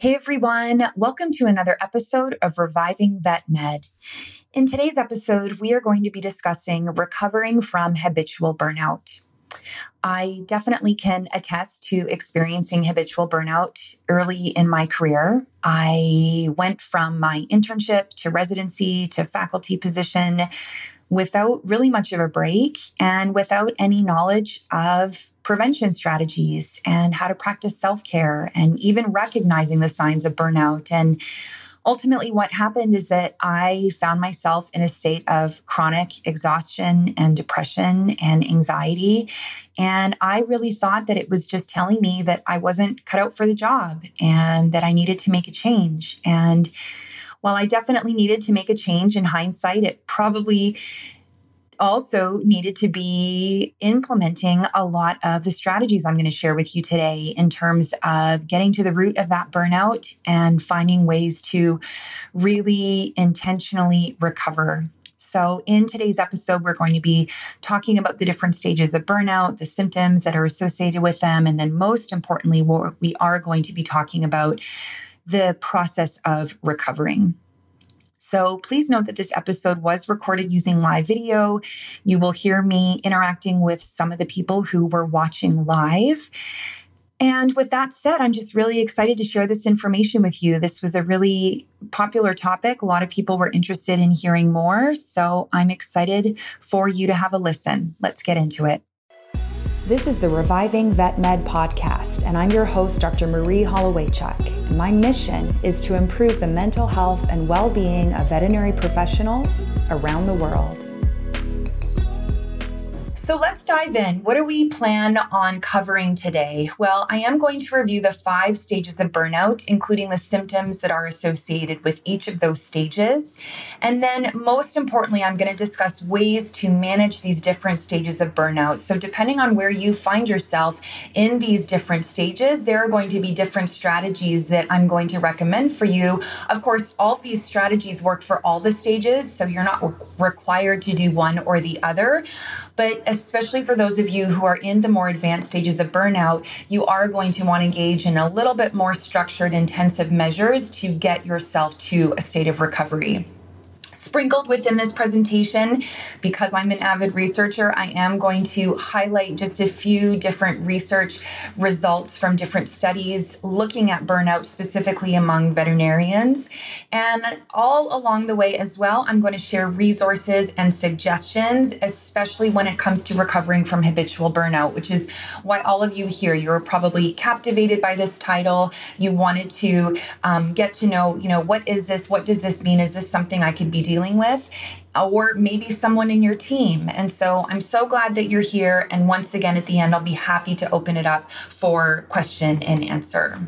Hey everyone, welcome to another episode of Reviving Vet Med. In today's episode, we are going to be discussing recovering from habitual burnout. I definitely can attest to experiencing habitual burnout early in my career. I went from my internship to residency to faculty position without really much of a break and without any knowledge of prevention strategies and how to practice self care and even recognizing the signs of burnout. And ultimately, what happened is that I found myself in a state of chronic exhaustion and depression and anxiety. And I really thought that it was just telling me that I wasn't cut out for the job and that I needed to make a change. And while I definitely needed to make a change in hindsight, it probably also needed to be implementing a lot of the strategies I'm going to share with you today in terms of getting to the root of that burnout and finding ways to really intentionally recover. So, in today's episode, we're going to be talking about the different stages of burnout, the symptoms that are associated with them, and then most importantly, what we are going to be talking about the process of recovering. So please note that this episode was recorded using live video. You will hear me interacting with some of the people who were watching live. And with that said, I'm just really excited to share this information with you. This was a really popular topic. A lot of people were interested in hearing more. So I'm excited for you to have a listen. Let's get into it. This is the Reviving Vet Med podcast, and I'm your host, Dr. Marie Holowaychuk. And my mission is to improve the mental health and well being of veterinary professionals around the world. So let's dive in. What do we plan on covering today? Well, I am going to review the five stages of burnout, including the symptoms that are associated with each of those stages. And then, most importantly, I'm going to discuss ways to manage these different stages of burnout. So, depending on where you find yourself in these different stages, there are going to be different strategies that I'm going to recommend for you. Of course, all of these strategies work for all the stages, so you're not required to do one or the other. But especially for those of you who are in the more advanced stages of burnout, you are going to want to engage in a little bit more structured, intensive measures to get yourself to a state of recovery. Sprinkled within this presentation, because I'm an avid researcher, I am going to highlight just a few different research results from different studies looking at burnout specifically among veterinarians. And all along the way as well, I'm going to share resources and suggestions, especially when it comes to recovering from habitual burnout, which is why all of you here, you're probably captivated by this title. You wanted to um, get to know, you know, what is this? What does this mean? Is this something I could be dealing with, or maybe someone in your team. And so I'm so glad that you're here. And once again, at the end, I'll be happy to open it up for question and answer.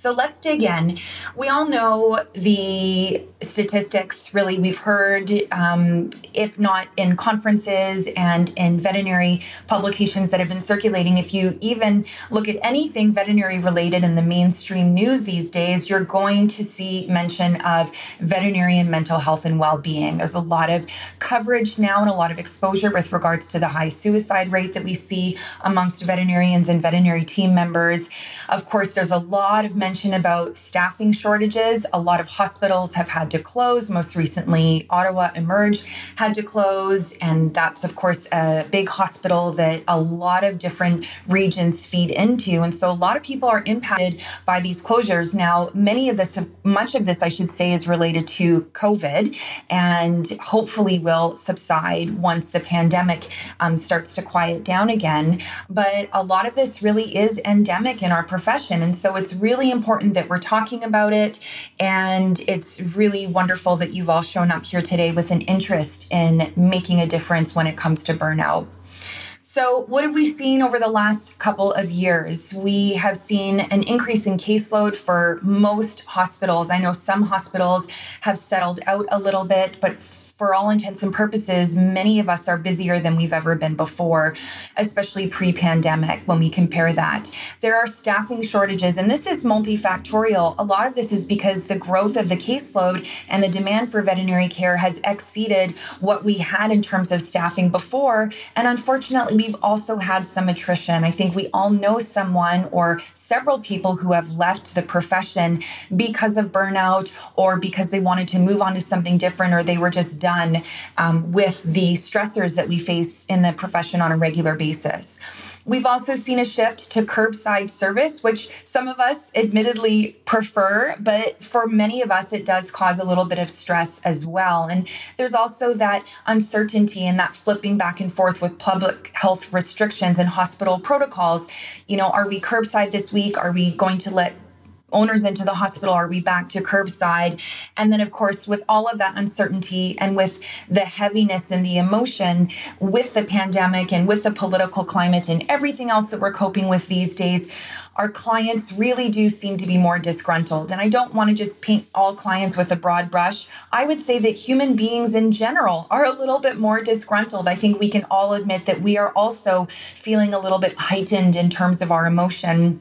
So let's dig in. We all know the statistics, really. We've heard, um, if not in conferences and in veterinary publications that have been circulating, if you even look at anything veterinary related in the mainstream news these days, you're going to see mention of veterinarian mental health and well being. There's a lot of coverage now and a lot of exposure with regards to the high suicide rate that we see amongst veterinarians and veterinary team members. Of course, there's a lot of mention mention about staffing shortages. A lot of hospitals have had to close. Most recently, Ottawa Emerge had to close. And that's, of course, a big hospital that a lot of different regions feed into. And so a lot of people are impacted by these closures. Now, many of this, much of this, I should say, is related to COVID and hopefully will subside once the pandemic um, starts to quiet down again. But a lot of this really is endemic in our profession. And so it's really important important that we're talking about it. And it's really wonderful that you've all shown up here today with an interest in making a difference when it comes to burnout. So, what have we seen over the last couple of years? We have seen an increase in caseload for most hospitals. I know some hospitals have settled out a little bit, but for all intents and purposes, many of us are busier than we've ever been before, especially pre pandemic when we compare that. There are staffing shortages, and this is multifactorial. A lot of this is because the growth of the caseload and the demand for veterinary care has exceeded what we had in terms of staffing before. And unfortunately, we've also had some attrition. I think we all know someone or several people who have left the profession because of burnout or because they wanted to move on to something different or they were just done done um, with the stressors that we face in the profession on a regular basis. We've also seen a shift to curbside service, which some of us admittedly prefer, but for many of us, it does cause a little bit of stress as well. And there's also that uncertainty and that flipping back and forth with public health restrictions and hospital protocols. You know, are we curbside this week? Are we going to let owners into the hospital? Are we back to curbside? And then, of course, with all of that uncertainty and with the heaviness and the emotion with the pandemic and with the political climate and everything else that we're coping with these days, our clients really do seem to be more disgruntled. And I don't want to just paint all clients with a broad brush. I would say that human beings in general are a little bit more disgruntled. I think we can all admit that we are also feeling a little bit heightened in terms of our emotion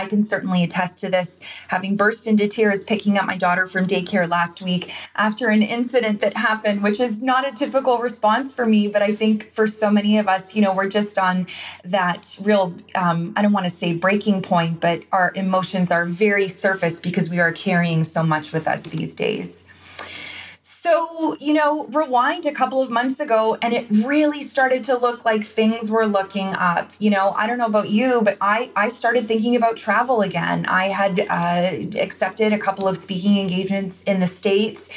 I can certainly attest to this, having burst into tears picking up my daughter from daycare last week after an incident that happened, which is not a typical response for me. But I think for so many of us, you know, we're just on that real, um, I don't want to say breaking point, but our emotions are very surface because we are carrying so much with us these days. So, you know, rewind a couple of months ago and it really started to look like things were looking up. You know, I don't know about you, but I I started thinking about travel again. I had uh, accepted a couple of speaking engagements in the states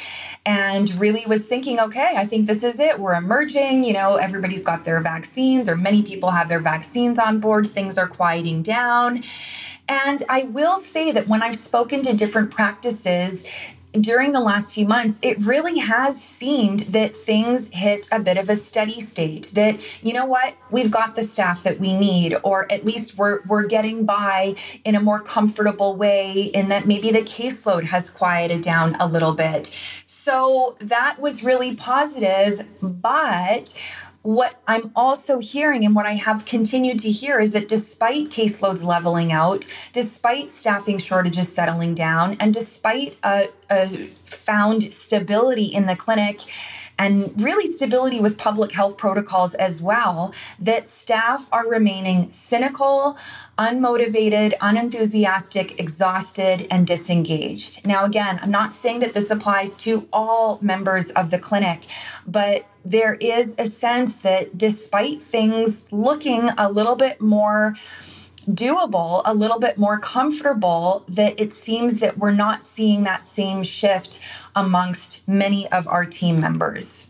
and really was thinking, okay, I think this is it. We're emerging, you know, everybody's got their vaccines or many people have their vaccines on board. Things are quieting down. And I will say that when I've spoken to different practices, during the last few months, it really has seemed that things hit a bit of a steady state. That, you know what, we've got the staff that we need, or at least we're, we're getting by in a more comfortable way, in that maybe the caseload has quieted down a little bit. So that was really positive, but what I'm also hearing and what I have continued to hear is that despite caseloads leveling out, despite staffing shortages settling down, and despite a, a found stability in the clinic, and really stability with public health protocols as well, that staff are remaining cynical, unmotivated, unenthusiastic, exhausted, and disengaged. Now, again, I'm not saying that this applies to all members of the clinic, but there is a sense that despite things looking a little bit more doable, a little bit more comfortable, that it seems that we're not seeing that same shift amongst many of our team members.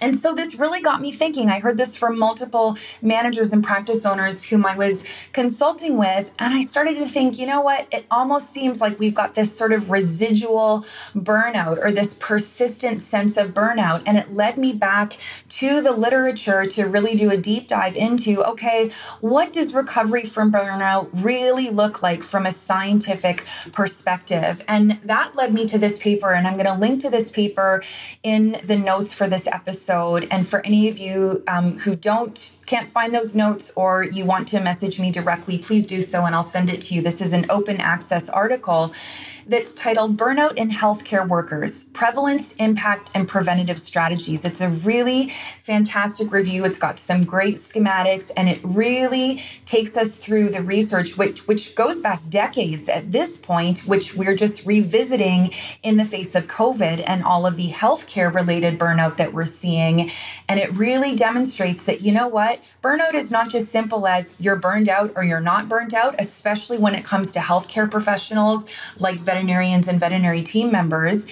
And so this really got me thinking. I heard this from multiple managers and practice owners whom I was consulting with. And I started to think, you know what? It almost seems like we've got this sort of residual burnout or this persistent sense of burnout. And it led me back to the literature to really do a deep dive into okay, what does recovery from burnout really look like from a scientific perspective? And that led me to this paper. And I'm going to link to this paper in the notes for this episode. And for any of you um, who don't can't find those notes or you want to message me directly, please do so and I'll send it to you. This is an open access article that's titled Burnout in Healthcare Workers Prevalence, Impact, and Preventative Strategies. It's a really fantastic review. It's got some great schematics and it really takes us through the research, which, which goes back decades at this point, which we're just revisiting in the face of COVID and all of the healthcare related burnout that we're seeing. And it really demonstrates that, you know what? Burnout is not just simple as you're burned out or you're not burned out, especially when it comes to healthcare professionals like veterinarians and veterinary team members,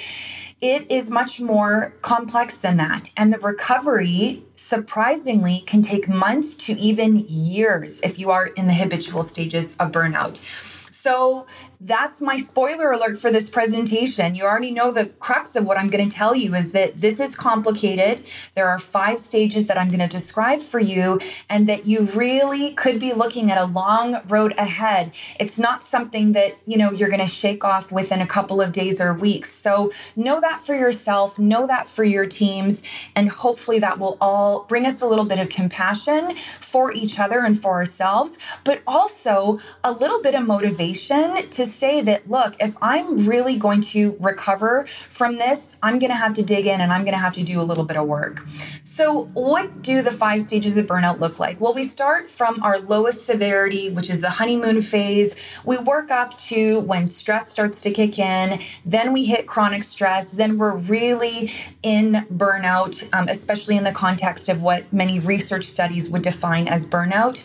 it is much more complex than that. And the recovery, surprisingly, can take months to even years if you are in the habitual stages of burnout. So, that's my spoiler alert for this presentation. You already know the crux of what I'm going to tell you is that this is complicated. There are five stages that I'm going to describe for you, and that you really could be looking at a long road ahead. It's not something that, you know, you're going to shake off within a couple of days or weeks. So know that for yourself, know that for your teams, and hopefully that will all bring us a little bit of compassion for each other and for ourselves, but also a little bit of motivation to say that, look, if I'm really going to recover from this, I'm going to have to dig in and I'm going to have to do a little bit of work. So, what do the five stages of burnout look like? Well, we start from our lowest severity, which is the honeymoon phase. We work up to when stress starts to kick in, then we hit chronic stress, then we're really in burnout, um, especially in the context of what many research studies would define as burnout.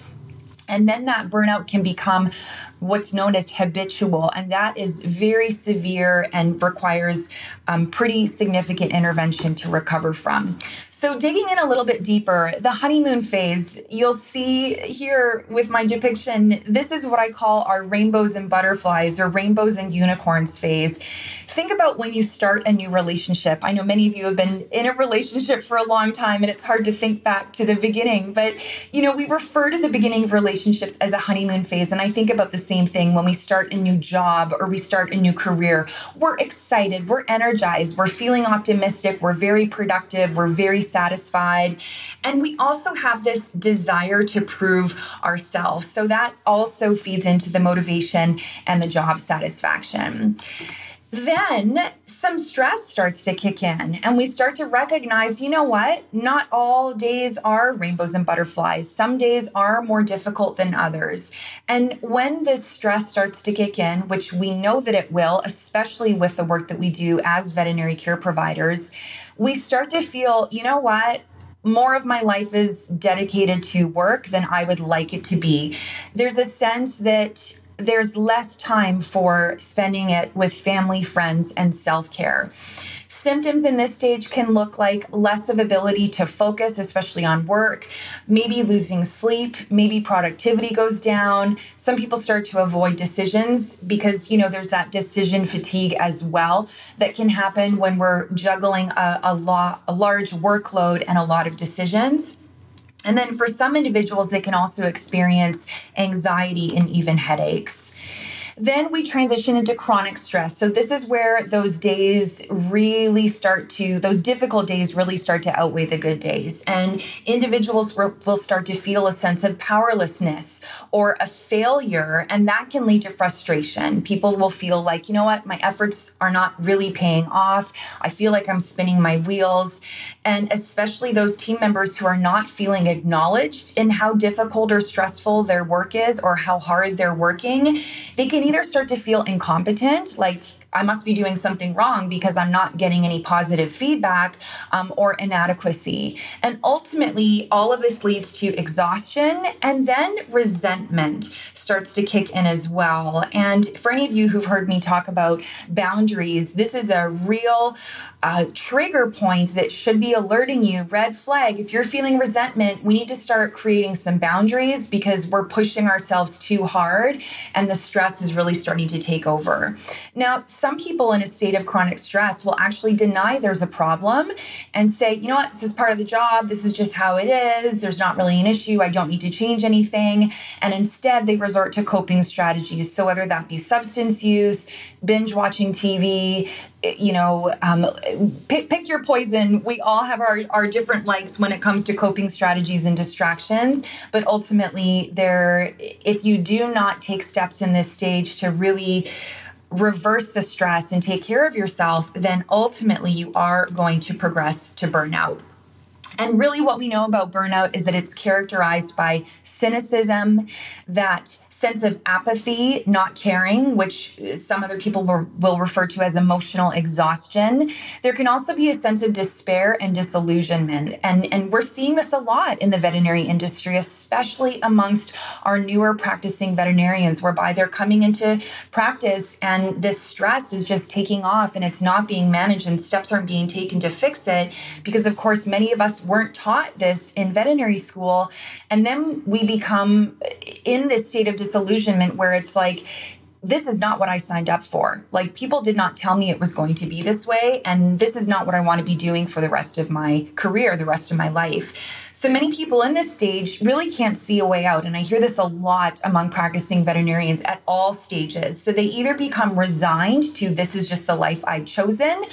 And then that burnout can become what's known as habitual, and that is very severe and requires um, pretty significant intervention to recover from. So, digging in a little bit deeper, the honeymoon phase, you'll see here with my depiction, this is what I call our rainbows and butterflies or rainbows and unicorns phase. Think about when you start a new relationship. I know many of you have been in a relationship for a long time and it's hard to think back to the beginning, but you know, we refer to the beginning of relationships as a honeymoon phase. And I think about the same thing when we start a new job or we start a new career. We're excited, we're energized, we're feeling optimistic, we're very productive, we're very satisfied. And we also have this desire to prove ourselves. So that also feeds into the motivation and the job satisfaction then some stress starts to kick in and we start to recognize you know what? Not all days are rainbows and butterflies. Some days are more difficult than others. And when this stress starts to kick in which we know that it will especially with the work that we do as veterinary care providers we start to feel you know what? More of my life is dedicated to work than I would like it to be. There's a sense that there's less time for spending it with family, friends, and self care. Symptoms in this stage can look like less of ability to focus, especially on work, maybe losing sleep, maybe productivity goes down. Some people start to avoid decisions because, you know, there's that decision fatigue as well that can happen when we're juggling a, a, lot, a large workload and a lot of decisions. And then for some individuals, they can also experience anxiety and even headaches. Then we transition into chronic stress. So, this is where those days really start to, those difficult days really start to outweigh the good days. And individuals will start to feel a sense of powerlessness or a failure. And that can lead to frustration. People will feel like, you know what, my efforts are not really paying off. I feel like I'm spinning my wheels. And especially those team members who are not feeling acknowledged in how difficult or stressful their work is or how hard they're working, they can either start to feel incompetent, like I must be doing something wrong because I'm not getting any positive feedback um, or inadequacy. And ultimately, all of this leads to exhaustion and then resentment starts to kick in as well. And for any of you who've heard me talk about boundaries, this is a real uh, trigger point that should be alerting you red flag. If you're feeling resentment, we need to start creating some boundaries because we're pushing ourselves too hard and the stress is really starting to take over. Now, some people in a state of chronic stress will actually deny there's a problem and say, you know what, this is part of the job. This is just how it is. There's not really an issue. I don't need to change anything. And instead, they resort to coping strategies. So, whether that be substance use, binge watching TV, you know, um, pick, pick your poison. We all have our, our different likes when it comes to coping strategies and distractions. But ultimately, there, if you do not take steps in this stage to really reverse the stress and take care of yourself, then ultimately you are going to progress to burnout. And really, what we know about burnout is that it's characterized by cynicism, that sense of apathy, not caring, which some other people will, refer to as emotional exhaustion. There can also be a sense of despair and disillusionment. And, and we're seeing this a lot in the veterinary industry, especially amongst our newer practicing veterinarians, whereby they're coming into practice and this stress is just taking off and it's not being managed and steps aren't being taken to fix it. Because, of course, many of us weren't taught this in veterinary school. And then we become in this state of disillusionment where it's like this is not what I signed up for. Like, people did not tell me it was going to be this way. And this is not what I want to be doing for the rest of my career, the rest of my life. So many people in this stage really can't see a way out. And I hear this a lot among practicing veterinarians at all stages. So they either become resigned to this is just the life I've chosen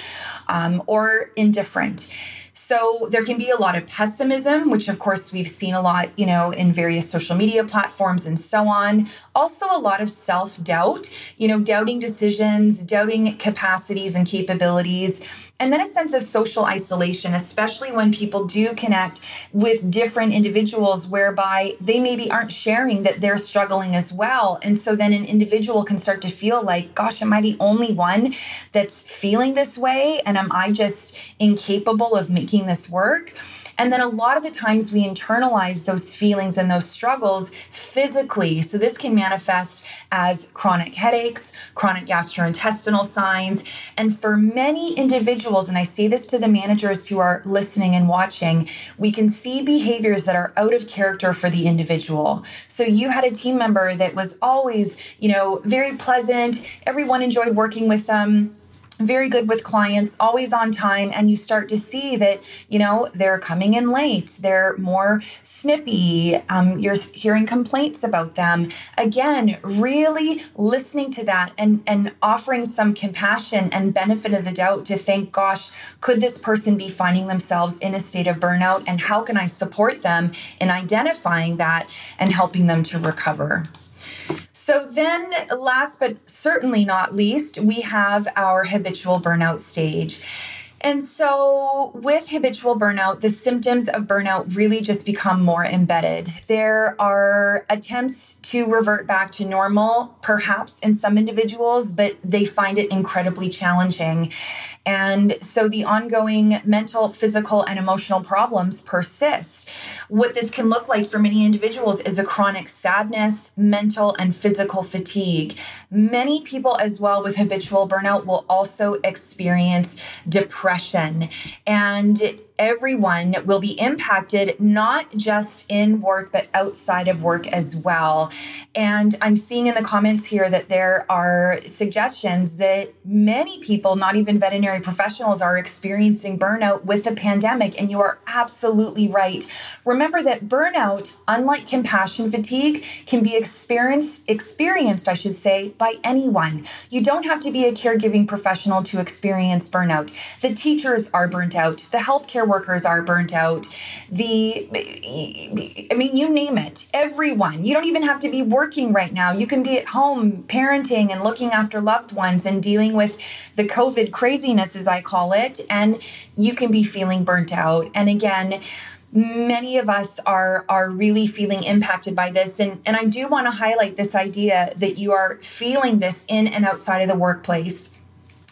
um, or indifferent. So there can be a lot of pessimism, which of course we've seen a lot, you know, in various social media platforms and so on. Also, a lot of self doubt, you know, doubting decisions, doubting capacities and capabilities. And then a sense of social isolation, especially when people do connect with different individuals whereby they maybe aren't sharing that they're struggling as well. And so then an individual can start to feel like, gosh, am I the only one that's feeling this way? And am I just incapable of making this work? And then a lot of the times we internalize those feelings and those struggles physically. So this can manifest as chronic headaches, chronic gastrointestinal signs. And for many individuals, and I say this to the managers who are listening and watching, we can see behaviors that are out of character for the individual. So you had a team member that was always, you know, very pleasant. Everyone enjoyed working with them very good with clients, always on time, and you start to see that, you know, they're coming in late, they're more snippy, um, you're hearing complaints about them. Again, really listening to that and, and offering some compassion and benefit of the doubt to think, gosh, could this person be finding themselves in a state of burnout? And how can I support them in identifying that and helping them to recover? So, then last but certainly not least, we have our habitual burnout stage. And so, with habitual burnout, the symptoms of burnout really just become more embedded. There are attempts to revert back to normal, perhaps in some individuals, but they find it incredibly challenging. And so the ongoing mental, physical, and emotional problems persist. What this can look like for many individuals is a chronic sadness, mental, and physical fatigue. Many people, as well, with habitual burnout, will also experience depression. And everyone will be impacted, not just in work, but outside of work as well. And I'm seeing in the comments here that there are suggestions that many people, not even veterinary professionals, are experiencing burnout with the pandemic. And you are absolutely right. Remember that burnout, unlike compassion fatigue, can be experienced, experienced, I should say, by anyone. You don't have to be a caregiving professional to experience burnout. The teachers are burnt out, the healthcare workers are burnt out. The, I mean, you name it, everyone. You don't even have to be working right now. You can be at home parenting and looking after loved ones and dealing with the COVID craziness, as I call it. And you can be feeling burnt out. And again, many of us are are really feeling impacted by this and and I do want to highlight this idea that you are feeling this in and outside of the workplace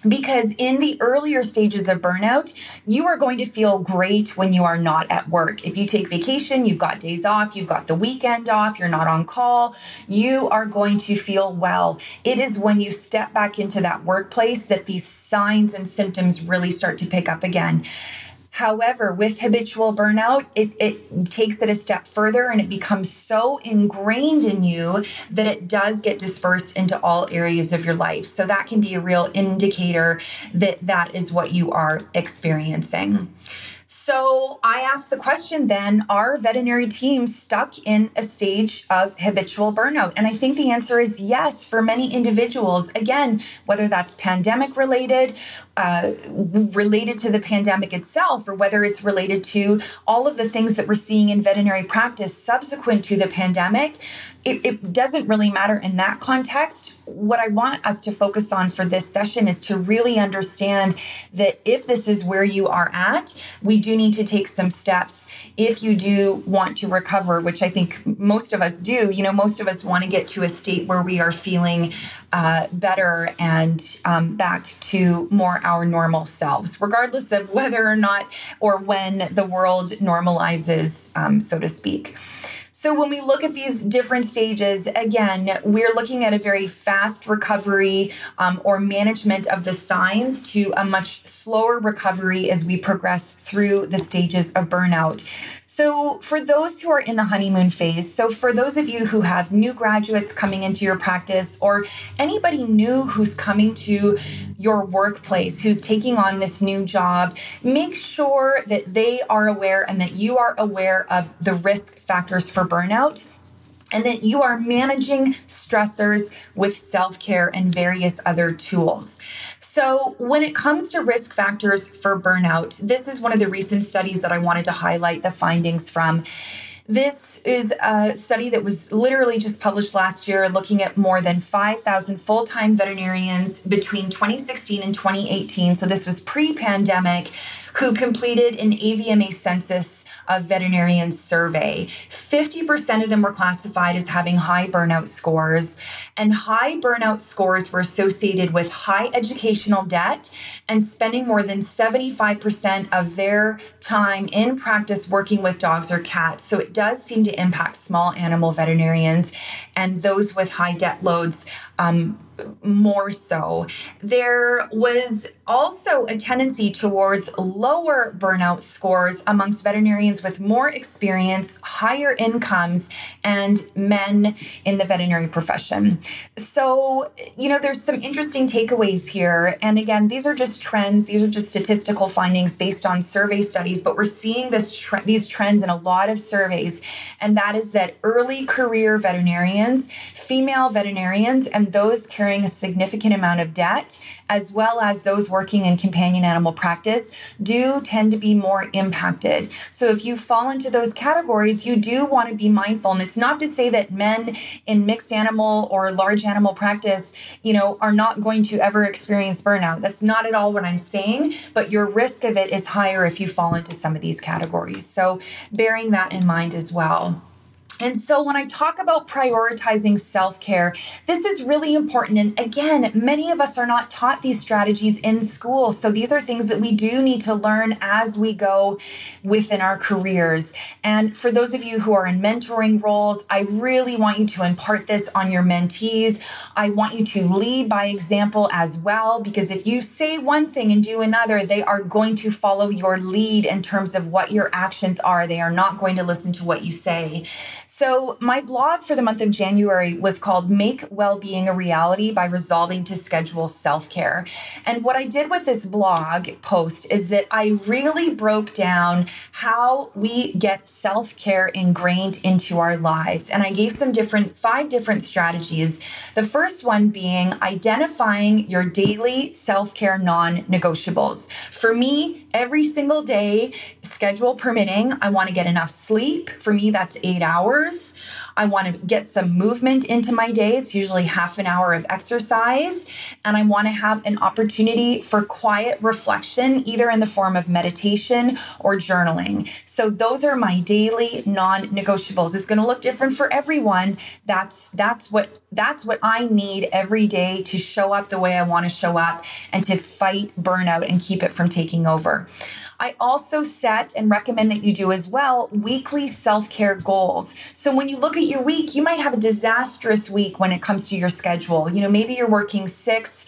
because in the earlier stages of burnout, you are going to feel great when you are not at work. If you take vacation, you've got days off, you've got the weekend off, you're not on call, you are going to feel well. It is when you step back into that workplace that these signs and symptoms really start to pick up again. However, with habitual burnout, it, it takes it a step further and it becomes so ingrained in you that it does get dispersed into all areas of your life. So that can be a real indicator that that is what you are experiencing. So I asked the question then are veterinary teams stuck in a stage of habitual burnout? And I think the answer is yes for many individuals. Again, whether that's pandemic related, uh, related to the pandemic itself, or whether it's related to all of the things that we're seeing in veterinary practice subsequent to the pandemic, it, it doesn't really matter in that context. What I want us to focus on for this session is to really understand that if this is where you are at, we do need to take some steps if you do want to recover, which I think most of us do. You know, most of us want to get to a state where we are feeling uh, better and um, back to more our normal selves, regardless of whether or not or when the world normalizes, um, so to speak. So, when we look at these different stages, again, we're looking at a very fast recovery um, or management of the signs to a much slower recovery as we progress through the stages of burnout. So, for those who are in the honeymoon phase, so for those of you who have new graduates coming into your practice or anybody new who's coming to your workplace, who's taking on this new job, make sure that they are aware and that you are aware of the risk factors for burnout and that you are managing stressors with self care and various other tools. So, when it comes to risk factors for burnout, this is one of the recent studies that I wanted to highlight the findings from. This is a study that was literally just published last year, looking at more than 5,000 full time veterinarians between 2016 and 2018. So, this was pre pandemic who completed an AVMA census of veterinarian survey. 50% of them were classified as having high burnout scores, and high burnout scores were associated with high educational debt and spending more than 75% of their time in practice working with dogs or cats. So it does seem to impact small animal veterinarians and those with high debt loads. Um, more so. There was also a tendency towards lower burnout scores amongst veterinarians with more experience, higher incomes, and men in the veterinary profession. So, you know, there's some interesting takeaways here. And again, these are just trends, these are just statistical findings based on survey studies, but we're seeing this tre- these trends in a lot of surveys. And that is that early career veterinarians, female veterinarians, and those carrying a significant amount of debt, as well as those working in companion animal practice, do tend to be more impacted. So if you fall into those categories, you do want to be mindful. And it's not to say that men in mixed animal or large animal practice, you know, are not going to ever experience burnout. That's not at all what I'm saying, but your risk of it is higher if you fall into some of these categories. So bearing that in mind as well. And so, when I talk about prioritizing self care, this is really important. And again, many of us are not taught these strategies in school. So, these are things that we do need to learn as we go within our careers. And for those of you who are in mentoring roles, I really want you to impart this on your mentees. I want you to lead by example as well, because if you say one thing and do another, they are going to follow your lead in terms of what your actions are. They are not going to listen to what you say. So, my blog for the month of January was called Make Wellbeing a Reality by Resolving to Schedule Self Care. And what I did with this blog post is that I really broke down how we get self care ingrained into our lives. And I gave some different, five different strategies. The first one being identifying your daily self care non negotiables. For me, every single day, schedule permitting, I want to get enough sleep. For me, that's eight hours. I want to get some movement into my day. It's usually half an hour of exercise. And I want to have an opportunity for quiet reflection, either in the form of meditation or journaling. So those are my daily non-negotiables. It's going to look different for everyone. That's that's what that's what I need every day to show up the way I want to show up and to fight burnout and keep it from taking over. I also set and recommend that you do as well weekly self care goals. So when you look at your week, you might have a disastrous week when it comes to your schedule. You know, maybe you're working six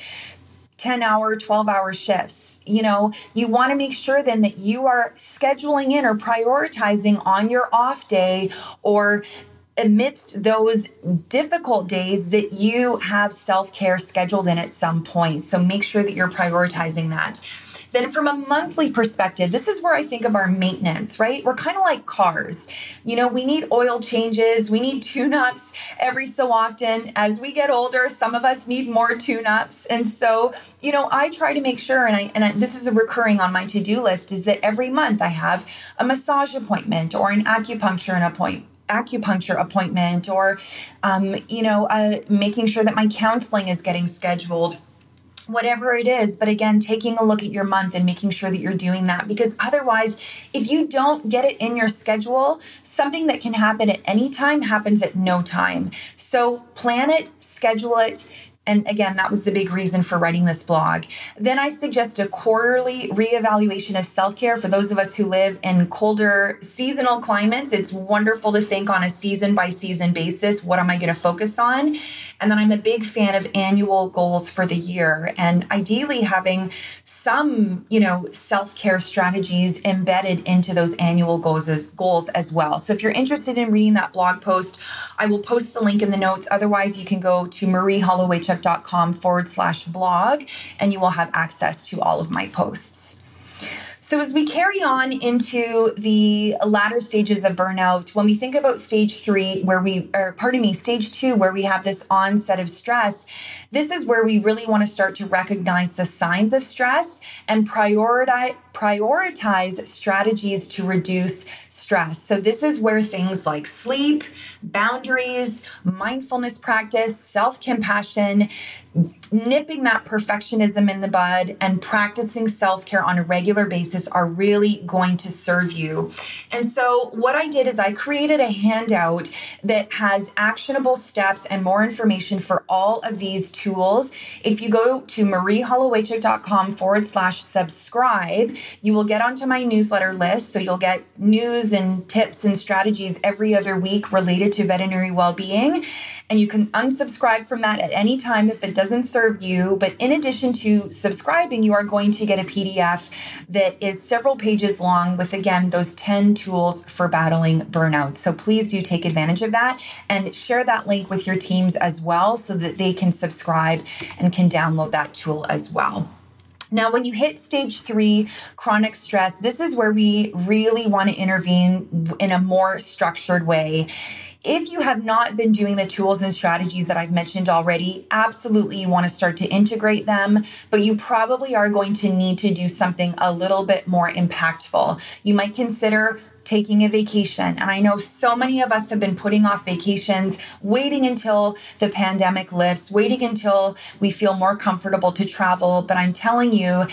10 hour, 12 hour shifts. You know, you want to make sure then that you are scheduling in or prioritizing on your off day or amidst those difficult days that you have self care scheduled in at some point. So make sure that you're prioritizing that. Then, from a monthly perspective, this is where I think of our maintenance, right? We're kind of like cars. You know, we need oil changes, we need tune ups every so often. As we get older, some of us need more tune ups. And so, you know, I try to make sure, and, I, and I, this is a recurring on my to do list, is that every month I have a massage appointment or an acupuncture appointment acupuncture appointment or um, you know uh, making sure that my counseling is getting scheduled whatever it is. But again, taking a look at your month and making sure that you're doing that because otherwise, if you don't get it in your schedule, something that can happen at any time happens at no time. So plan it, schedule it, And again, that was the big reason for writing this blog. Then I suggest a quarterly reevaluation of self care for those of us who live in colder seasonal climates. It's wonderful to think on a season by season basis what am I going to focus on? And then I'm a big fan of annual goals for the year and ideally having some, you know, self-care strategies embedded into those annual goals as, goals as well. So if you're interested in reading that blog post, I will post the link in the notes. Otherwise, you can go to marieholowaychuk.com forward slash blog and you will have access to all of my posts. So, as we carry on into the latter stages of burnout, when we think about stage three, where we, or pardon me, stage two, where we have this onset of stress, this is where we really want to start to recognize the signs of stress and prioritize prioritize strategies to reduce stress. So, this is where things like sleep, boundaries, mindfulness practice, self compassion, nipping that perfectionism in the bud and practicing self care on a regular basis are really going to serve you. And so, what I did is I created a handout that has actionable steps and more information for all of these tools. If you go to marieholowaychuk.com forward slash subscribe, you will get onto my newsletter list. So, you'll get news and tips and strategies every other week related to veterinary well being. And you can unsubscribe from that at any time if it doesn't serve you. But in addition to subscribing, you are going to get a PDF that is several pages long with, again, those 10 tools for battling burnout. So please do take advantage of that and share that link with your teams as well so that they can subscribe and can download that tool as well. Now, when you hit stage three, chronic stress, this is where we really want to intervene in a more structured way. If you have not been doing the tools and strategies that I've mentioned already, absolutely you want to start to integrate them, but you probably are going to need to do something a little bit more impactful. You might consider taking a vacation. And I know so many of us have been putting off vacations, waiting until the pandemic lifts, waiting until we feel more comfortable to travel. But I'm telling you,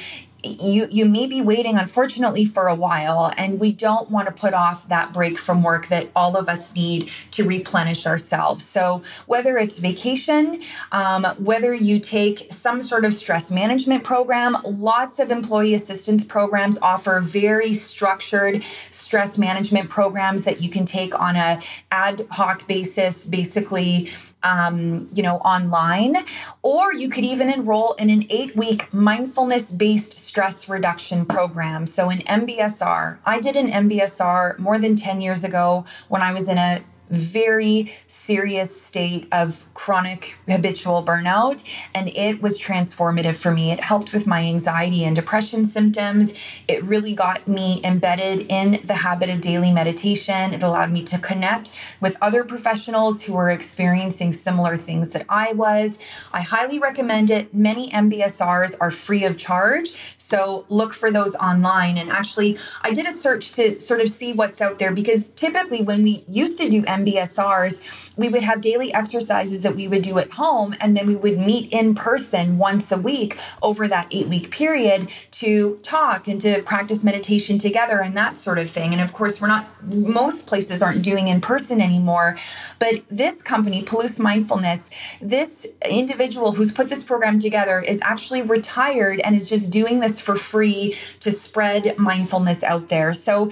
you you may be waiting unfortunately for a while and we don't want to put off that break from work that all of us need to replenish ourselves. So whether it's vacation um, whether you take some sort of stress management program lots of employee assistance programs offer very structured stress management programs that you can take on a ad hoc basis basically um, you know, online, or you could even enroll in an eight week mindfulness based stress reduction program. So, an MBSR. I did an MBSR more than 10 years ago when I was in a very serious state of chronic habitual burnout. And it was transformative for me. It helped with my anxiety and depression symptoms. It really got me embedded in the habit of daily meditation. It allowed me to connect with other professionals who were experiencing similar things that I was. I highly recommend it. Many MBSRs are free of charge. So look for those online. And actually, I did a search to sort of see what's out there because typically when we used to do MBSRs, MBSRs, we would have daily exercises that we would do at home, and then we would meet in person once a week over that eight week period to talk and to practice meditation together and that sort of thing. And of course, we're not, most places aren't doing in person anymore. But this company, Palouse Mindfulness, this individual who's put this program together is actually retired and is just doing this for free to spread mindfulness out there. So,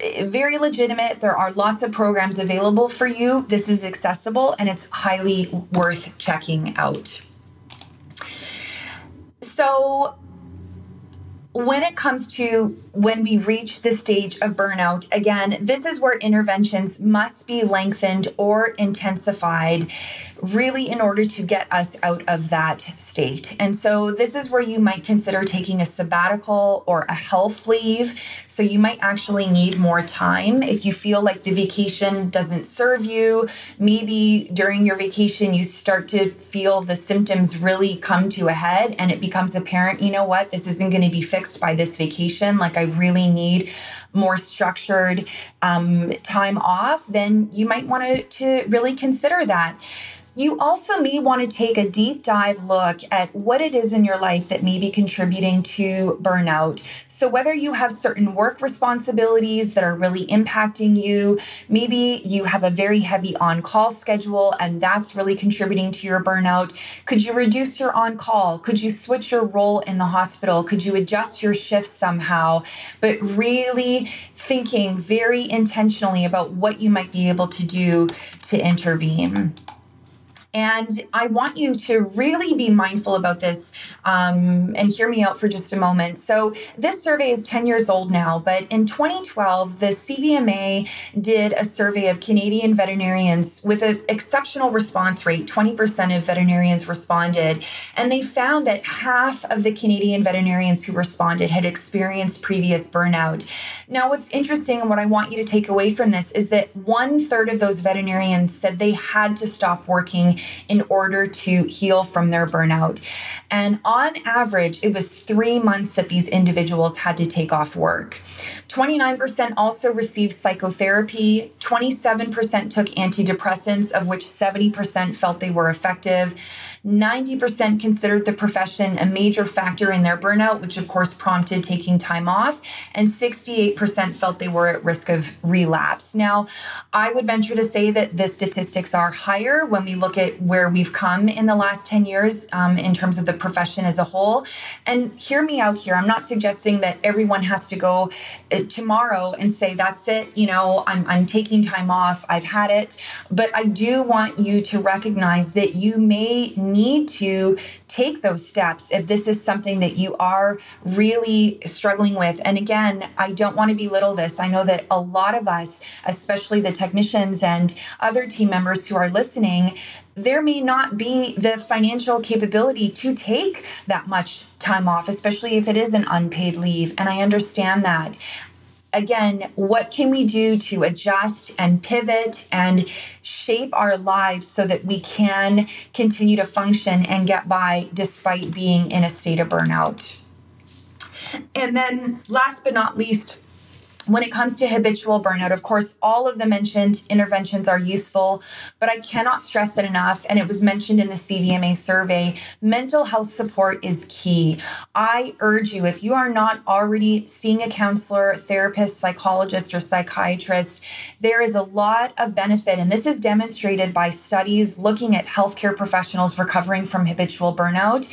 eh, very legitimate. There are lots of programs available available for you. This is accessible and it's highly worth checking out. So, when it comes to when we reach the stage of burnout, again, this is where interventions must be lengthened or intensified really in order to get us out of that state. And so this is where you might consider taking a sabbatical or a health leave. So you might actually need more time if you feel like the vacation doesn't serve you. Maybe during your vacation, you start to feel the symptoms really come to a head and it becomes apparent, you know what, this isn't going to be fixed by this vacation. Like I really need more structured um, time off, then you might want to, to really consider that You also may want to take a deep dive look at what it is in your life that may be contributing to burnout. So, whether you have certain work responsibilities that are really impacting you, maybe you have a very heavy on call schedule and that's really contributing to your burnout. Could you reduce your on call? Could you switch your role in the hospital? Could you adjust your shifts somehow? But really thinking very intentionally about what you might be able to do to intervene. Mm-hmm. And I want you to really be mindful about this um, and hear me out for just a moment. So, this survey is 10 years old now, but in 2012, the CVMA did a survey of Canadian veterinarians with an exceptional response rate 20% of veterinarians responded. And they found that half of the Canadian veterinarians who responded had experienced previous burnout. Now, what's interesting and what I want you to take away from this is that one third of those veterinarians said they had to stop working in order to heal from their burnout. And on average, it was three months that these individuals had to take off work. 29% also received psychotherapy, 27% took antidepressants, of which 70% felt they were effective. 90% considered the profession a major factor in their burnout, which of course prompted taking time off, and 68% felt they were at risk of relapse. Now, I would venture to say that the statistics are higher when we look at where we've come in the last 10 years um, in terms of the profession as a whole. And hear me out here. I'm not suggesting that everyone has to go uh, tomorrow and say, that's it, you know, I'm, I'm taking time off, I've had it. But I do want you to recognize that you may need to take those steps if this is something that you are really struggling with. And again, I don't want to belittle this. I know that a lot of us, especially the technicians and other team members who are listening, there may not be the financial capability to take that much time off, especially if it is an unpaid leave. And I understand that again, what can we do to adjust and pivot and shape our lives so that we can continue to function and get by despite being in a state of burnout? And then, last but not least, when it comes to habitual burnout, of course, all of the mentioned interventions are useful, but I cannot stress it enough. And it was mentioned in the CVMA survey mental health support is key. I urge you, if you are not already seeing a counselor, therapist, psychologist, or psychiatrist, there is a lot of benefit. And this is demonstrated by studies looking at healthcare professionals recovering from habitual burnout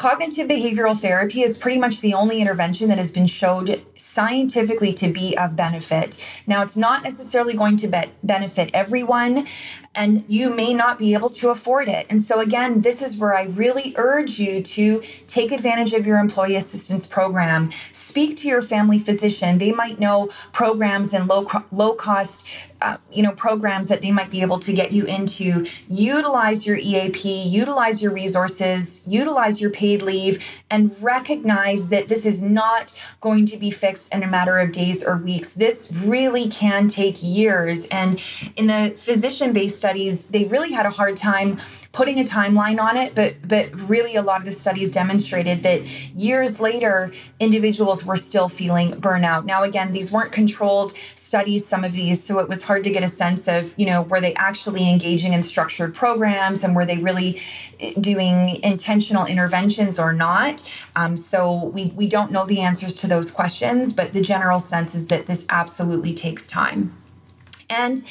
Cognitive behavioral therapy is pretty much the only intervention that has been showed scientifically to be of benefit. Now, it's not necessarily going to be- benefit everyone, and you may not be able to afford it. And so, again, this is where I really urge you to take advantage of your employee assistance program. Speak to your family physician. They might know programs and low, low cost uh, you know programs that they might be able to get you into. Utilize your eap utilize your resources utilize your paid leave and recognize that this is not going to be fixed in a matter of days or weeks. This really can take years. And in the physician based studies, they really had a hard time putting a timeline on it, but but really a lot of the studies demonstrated that years later, individuals were still feeling burnout. Now, again, these weren't controlled studies, some of these, so it was hard to get a sense of, you know, were they actually engaging in structured programs and were they really eh, doing intentional interventions or not? Um, so we we don't know the answers to those questions, but the general sense is that this absolutely takes time. And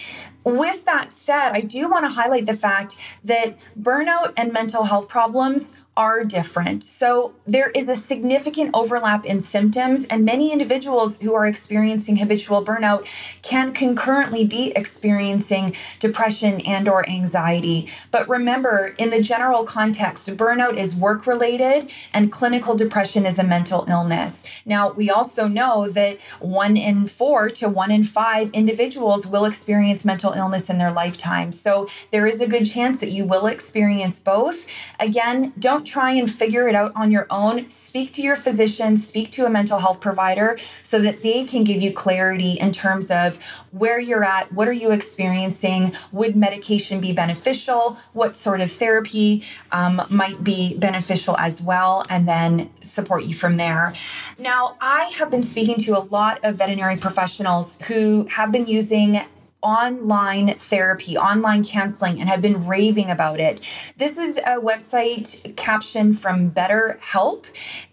with that said, I do want to highlight the fact that burnout and mental health problems are different. So there is a significant overlap in symptoms and many individuals who are experiencing habitual burnout can concurrently be experiencing depression and or anxiety. But remember, in the general context, burnout is work related and clinical depression is a mental illness. Now, we also know that 1 in 4 to 1 in 5 individuals will experience mental illness in their lifetime. So there is a good chance that you will experience both. Again, don't try and figure it out on your own. Speak to your physician, speak to a mental health provider so that they can give you clarity in terms of where you're at, what are you experiencing, would medication be beneficial, what sort of therapy um, might be beneficial as well, and then support you from there. Now, I have been speaking to a lot of veterinary professionals who have been using online therapy, online counseling, and have been raving about it. This is a website caption from BetterHelp,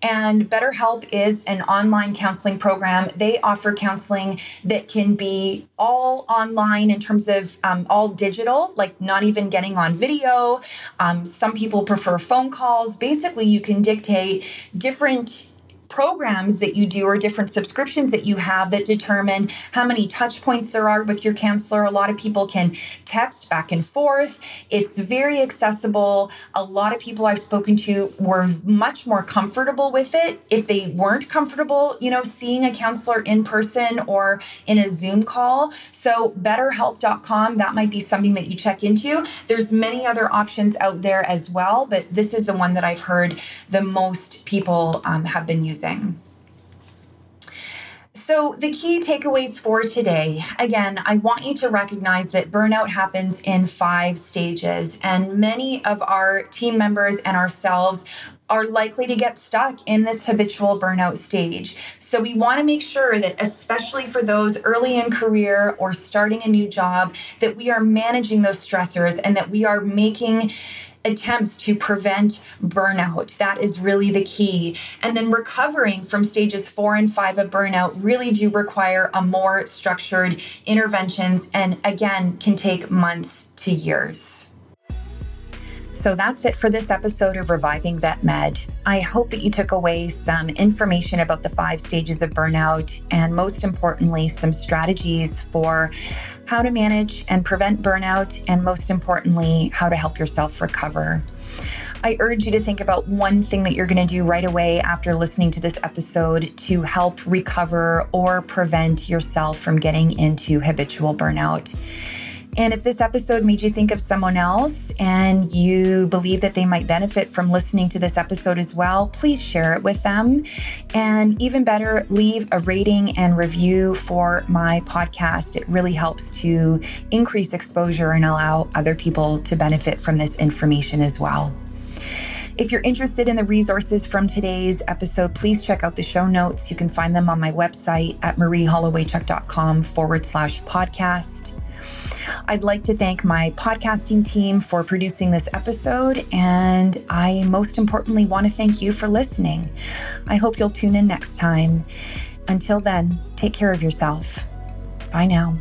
and BetterHelp is an online counseling program. They offer counseling that can be all online in terms of um, all digital, like not even getting on video. Um, some people prefer phone calls. Basically, you can dictate different programs that you do or different subscriptions that you have that determine how many touch points there are with your counselor. A lot of people can text back and forth. It's very accessible. A lot of people I've spoken to were much more comfortable with it if they weren't comfortable, you know, seeing a counselor in person or in a Zoom call. So betterhelp.com that might be something that you check into. There's many other options out there as well, but this is the one that I've heard the most people um, have been using using. So, the key takeaways for today again, I want you to recognize that burnout happens in five stages, and many of our team members and ourselves are likely to get stuck in this habitual burnout stage. So, we want to make sure that, especially for those early in career or starting a new job, that we are managing those stressors and that we are making attempts to prevent burnout. That is really the key. And then recovering from stages four and five of burnout really do require a more structured interventions and again can take months to years. So that's it for this episode of Reviving Vet Med. I hope that you took away some information about the five stages of burnout and, most importantly, some strategies for how to manage and prevent burnout, and most importantly, how to help yourself recover. I urge you to think about one thing that you're going to do right away after listening to this episode to help recover or prevent yourself from getting into habitual burnout. And if this episode made you think of someone else and you believe that they might benefit from listening to this episode as well, please share it with them. And even better, leave a rating and review for my podcast. It really helps to increase exposure and allow other people to benefit from this information as well. If you're interested in the resources from today's episode, please check out the show notes. You can find them on my website at marieholowaychuk.com forward slash podcast. I'd like to thank my podcasting team for producing this episode, and I most importantly want to thank you for listening. I hope you'll tune in next time. Until then, take care of yourself. Bye now.